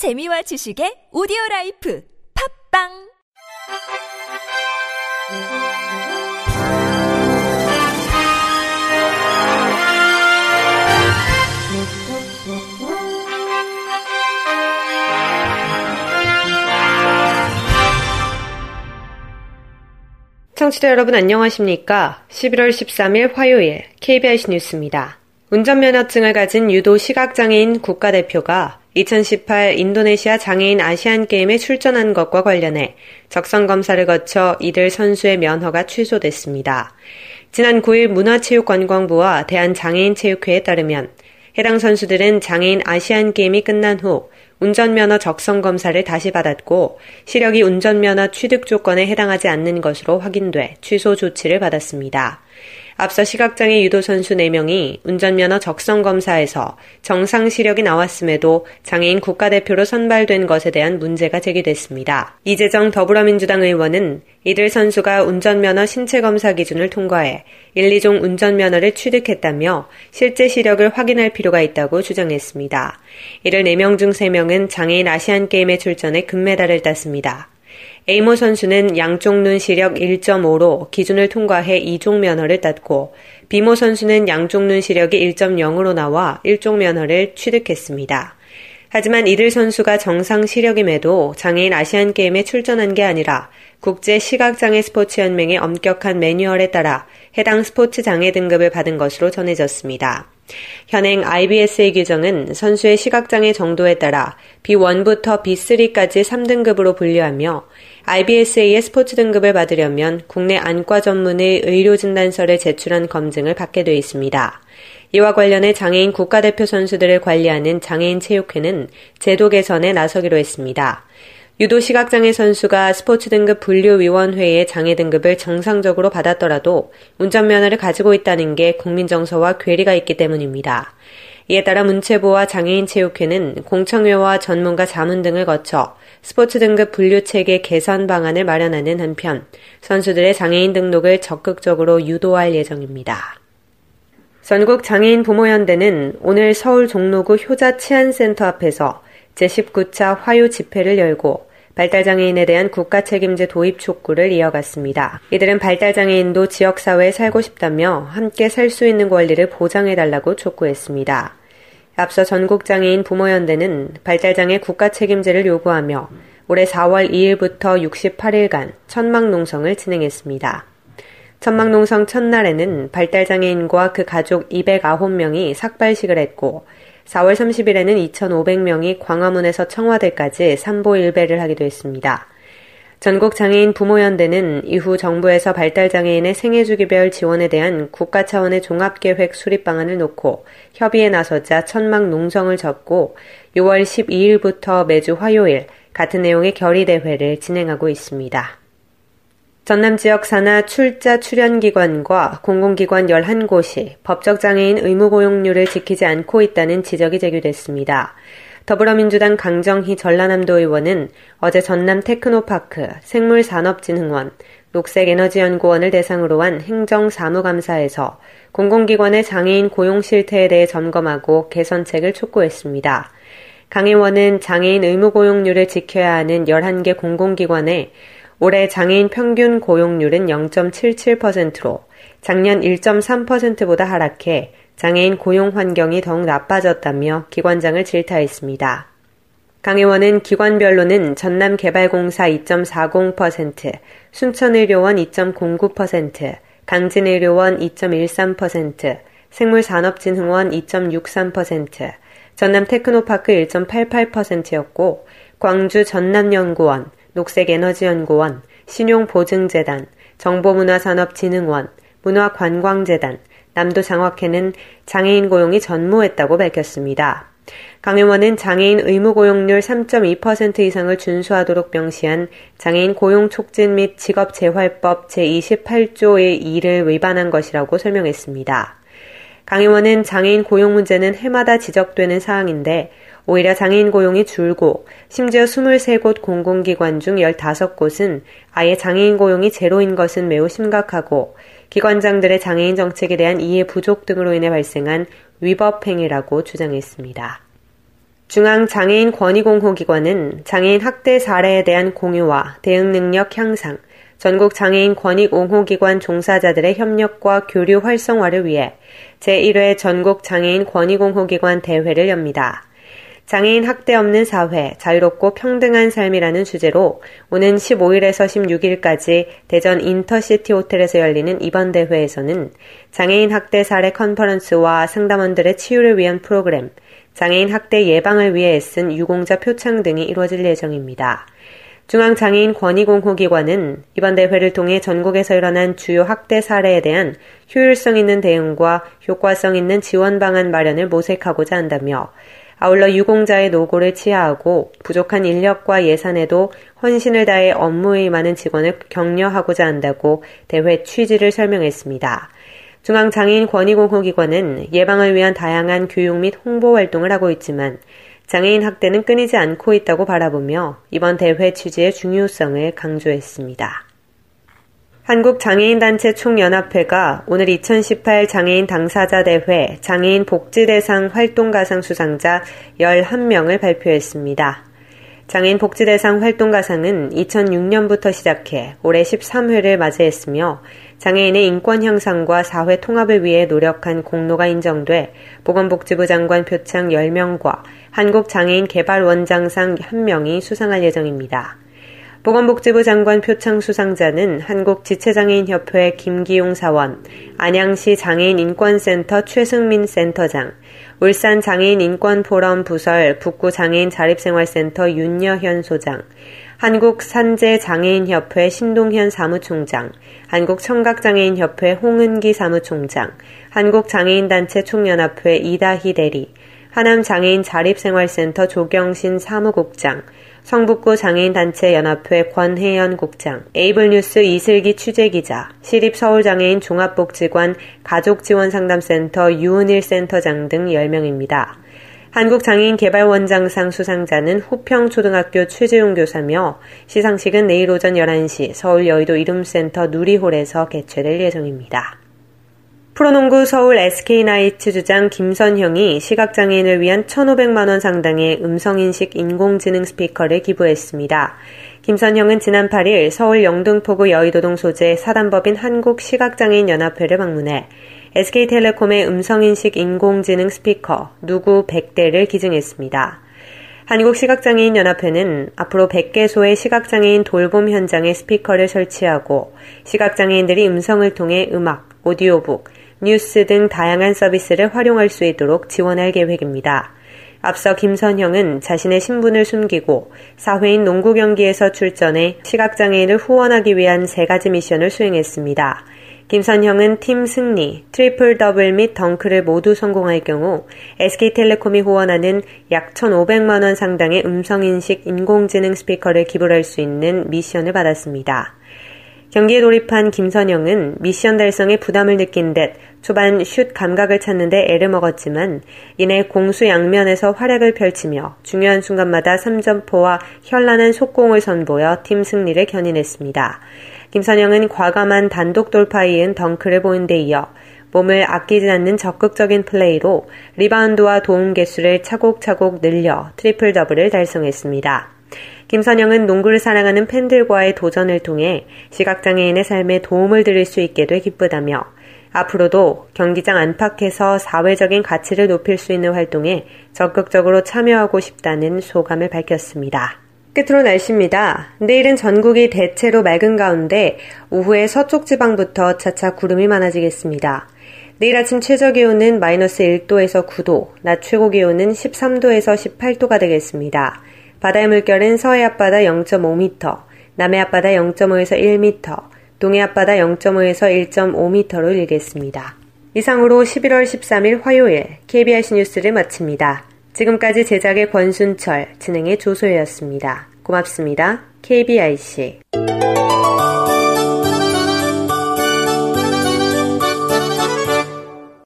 재미와 지식의 오디오 라이프 팝빵 청취자 여러분 안녕하십니까? 11월 13일 화요일 KBS 뉴스입니다. 운전면허증을 가진 유도 시각장애인 국가대표가 2018 인도네시아 장애인 아시안게임에 출전한 것과 관련해 적성검사를 거쳐 이들 선수의 면허가 취소됐습니다. 지난 9일 문화체육관광부와 대한장애인체육회에 따르면 해당 선수들은 장애인 아시안게임이 끝난 후 운전면허 적성 검사를 다시 받았고 시력이 운전면허 취득 조건에 해당하지 않는 것으로 확인돼 취소 조치를 받았습니다. 앞서 시각장애 유도 선수 4명이 운전면허 적성 검사에서 정상 시력이 나왔음에도 장애인 국가대표로 선발된 것에 대한 문제가 제기됐습니다. 이재정 더불어민주당 의원은 이들 선수가 운전면허 신체 검사 기준을 통과해 1, 2종 운전면허를 취득했다며 실제 시력을 확인할 필요가 있다고 주장했습니다. 이를 4명 중 3명은 장애인 아시안게임에 출전해 금메달을 땄습니다. 에이모 선수는 양쪽 눈 시력 1.5로 기준을 통과해 2종 면허를 땄고 비모 선수는 양쪽 눈 시력이 1.0으로 나와 1종 면허를 취득했습니다. 하지만 이들 선수가 정상 시력임에도 장애인 아시안 게임에 출전한 게 아니라 국제 시각장애 스포츠 연맹의 엄격한 매뉴얼에 따라 해당 스포츠 장애 등급을 받은 것으로 전해졌습니다. 현행 IBS의 규정은 선수의 시각장애 정도에 따라 B1부터 B3까지 3등급으로 분류하며 IBSA의 스포츠 등급을 받으려면 국내 안과 전문의 의료 진단서를 제출한 검증을 받게 되어 있습니다. 이와 관련해 장애인 국가대표 선수들을 관리하는 장애인 체육회는 제도 개선에 나서기로 했습니다. 유도 시각장애 선수가 스포츠 등급 분류위원회의 장애 등급을 정상적으로 받았더라도 운전면허를 가지고 있다는 게 국민 정서와 괴리가 있기 때문입니다. 이에 따라 문체부와 장애인 체육회는 공청회와 전문가 자문 등을 거쳐 스포츠 등급 분류 체계 개선 방안을 마련하는 한편 선수들의 장애인 등록을 적극적으로 유도할 예정입니다. 전국 장애인 부모연대는 오늘 서울 종로구 효자 치안센터 앞에서 제19차 화요 집회를 열고 발달장애인에 대한 국가 책임제 도입 촉구를 이어갔습니다. 이들은 발달장애인도 지역사회에 살고 싶다며 함께 살 수 있는 권리를 보장해달라고 촉구했습니다. 앞서 전국장애인 부모연대는 발달장애 국가 책임제를 요구하며 올해 4월 2일부터 68일간 천막농성을 진행했습니다. 천막농성 첫날에는 발달장애인과 그 가족 209명이 삭발식을 했고 4월 30일에는 2,500명이 광화문에서 청와대까지 삼보 일배를 하기도 했습니다. 전국 장애인 부모연대는 이후 정부에서 발달장애인의 생애주기별 지원에 대한 국가 차원의 종합계획 수립 방안을 놓고 협의에 나서자 천막 농성을 접고 6월 12일부터 매주 화요일 같은 내용의 결의대회를 진행하고 있습니다. 전남 지역 산하 출자 출연기관과 공공기관 11곳이 법적장애인 의무고용률을 지키지 않고 있다는 지적이 제기됐습니다. 더불어민주당 강정희 전라남도 의원은 어제 전남 테크노파크, 생물산업진흥원, 녹색에너지연구원을 대상으로 한 행정사무감사에서 공공기관의 장애인 고용 실태에 대해 점검하고 개선책을 촉구했습니다. 강 의원은 장애인 의무 고용률을 지켜야 하는 11개 공공기관에 올해 장애인 평균 고용률은 0.77%로 작년 1.3%보다 하락해 장애인 고용 환경이 더욱 나빠졌다며 기관장을 질타했습니다. 강 의원은 기관별로는 전남개발공사 2.40%, 순천의료원 2.09%, 강진의료원 2.13%, 생물산업진흥원 2.63%, 전남테크노파크 1.88%였고 광주 전남연구원, 녹색에너지연구원, 신용보증재단, 정보문화산업진흥원, 문화관광재단, 남도 장학회는 장애인 고용이 전무했다고 밝혔습니다. 강 의원은 장애인 의무 고용률 3.2% 이상을 준수하도록 명시한 장애인 고용 촉진 및 직업 재활법 제28조의 2를 위반한 것이라고 설명했습니다. 강 의원은 장애인 고용 문제는 해마다 지적되는 사항인데 오히려 장애인 고용이 줄고 심지어 23곳 공공기관 중 15곳은 아예 장애인 고용이 제로인 것은 매우 심각하고 기관장들의 장애인 정책에 대한 이해 부족 등으로 인해 발생한 위법 행위라고 주장했습니다. 중앙장애인 권익옹호기관은 장애인 학대 사례에 대한 공유와 대응 능력 향상, 전국 장애인 권익 옹호기관 종사자들의 협력과 교류 활성화를 위해 제1회 전국 장애인 권익 옹호기관 대회를 엽니다. 장애인 학대 없는 사회, 자유롭고 평등한 삶이라는 주제로 오는 15일에서 16일까지 대전 인터시티 호텔에서 열리는 이번 대회에서는 장애인 학대 사례 컨퍼런스와 상담원들의 치유를 위한 프로그램, 장애인 학대 예방을 위해 애쓴 유공자 표창 등이 이루어질 예정입니다. 중앙장애인 권익공호기관은 이번 대회를 통해 전국에서 일어난 주요 학대 사례에 대한 효율성 있는 대응과 효과성 있는 지원 방안 마련을 모색하고자 한다며 아울러 유공자의 노고를 치하하고 부족한 인력과 예산에도 헌신을 다해 업무에 임하는 직원을 격려하고자 한다고 대회 취지를 설명했습니다. 중앙장애인 권익공호기관은 예방을 위한 다양한 교육 및 홍보 활동을 하고 있지만 장애인 학대는 끊이지 않고 있다고 바라보며 이번 대회 취지의 중요성을 강조했습니다. 한국장애인단체 총연합회가 오늘 2018 장애인 당사자 대회 장애인 복지대상 활동가상 수상자 11명을 발표했습니다. 장애인 복지대상 활동가상은 2006년부터 시작해 올해 13회를 맞이했으며 장애인의 인권 향상과 사회 통합을 위해 노력한 공로가 인정돼 보건복지부 장관 표창 10명과 한국장애인 개발원장상 1명이 수상할 예정입니다. 보건복지부 장관 표창 수 상자는 한국지체장애인협회 김기용 사원, 안양시 장애인인권센터 최승민 센터장, 울산 장애인인권포럼 부설 북구 장애인 자립생활센터 윤여현 소장, 한국 산재 장애인협회 신동현 사무총장, 한국 청각장애인협회 홍은기 사무총장, 한국 장애인단체 총연합회 이다희 대리, 하남 장애인 자립생활센터 조경신 사무국장, 성북구 장애인단체 연합회 권혜연 국장, 에이블뉴스 이슬기 취재기자, 시립서울장애인 종합복지관 가족지원상담센터 유은일 센터장 등 10명입니다. 한국장애인개발원장상 수상자는 호평초등학교 최재용 교사며 시상식은 내일 오전 11시 서울 여의도 이름센터 누리홀에서 개최될 예정입니다. 프로농구 서울 SK나이츠 주장 김선형이 시각장애인을 위한 1,500만원 상당의 음성인식 인공지능 스피커를 기부했습니다. 김선형은 지난 8일 서울 영등포구 여의도동 소재 사단법인 한국시각장애인연합회를 방문해 SK텔레콤의 음성인식 인공지능 스피커 누구 100대를 기증했습니다. 한국시각장애인연합회는 앞으로 100개소의 시각장애인 돌봄 현장에 스피커를 설치하고 시각장애인들이 음성을 통해 음악, 오디오북, 뉴스 등 다양한 서비스를 활용할 수 있도록 지원할 계획입니다. 앞서 김선형은 자신의 신분을 숨기고 사회인 농구 경기에서 출전해 시각장애인을 후원하기 위한 세 가지 미션을 수행했습니다. 김선형은 팀 승리, 트리플 더블 및 덩크를 모두 성공할 경우 SK텔레콤이 후원하는 약 1,500만 원 상당의 음성인식 인공지능 스피커를 기부할 수 있는 미션을 받았습니다. 경기에 돌입한 김선형은 미션 달성에 부담을 느낀 듯 초반 슛 감각을 찾는데 애를 먹었지만 이내 공수 양면에서 활약을 펼치며 중요한 순간마다 3점포와 현란한 속공을 선보여 팀 승리를 견인했습니다. 김선형은 과감한 단독 돌파에 이은 덩크를 보인 데 이어 몸을 아끼지 않는 적극적인 플레이로 리바운드와 도움 개수를 차곡차곡 늘려 트리플 더블을 달성했습니다. 김선형은 농구를 사랑하는 팬들과의 도전을 통해 시각장애인의 삶에 도움을 드릴 수 있게 돼 기쁘다며 앞으로도 경기장 안팎에서 사회적인 가치를 높일 수 있는 활동에 적극적으로 참여하고 싶다는 소감을 밝혔습니다. 끝으로 날씨입니다. 내일은 전국이 대체로 맑은 가운데 오후에 서쪽 지방부터 차차 구름이 많아지겠습니다. 내일 아침 최저 기온은 마이너스 1도에서 9도, 낮 최고 기온은 13도에서 18도가 되겠습니다. 바다의 물결은 서해 앞바다 0.5m, 남해 앞바다 0.5에서 1m, 동해 앞바다 0.5에서 1.5m로 일겠습니다. 이상으로 11월 13일 화요일 KBIC 뉴스를 마칩니다. 지금까지 제작의 권순철, 진행의 조소혜였습니다. 고맙습니다. KBIC